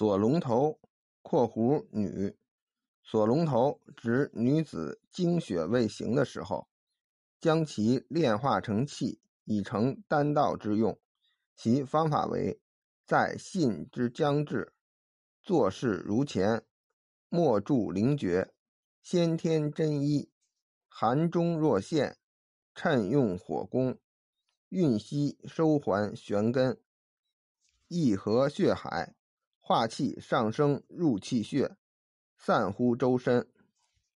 锁龙头（括弧女）锁龙头指女子经血未行的时候，将其炼化成气，以成丹道之用。其方法为：在信之将至，做事如前，莫著灵诀，先天真一，寒中若现，趁用火攻，运息收还玄根，一合血海。化气上升入气血，散乎周身。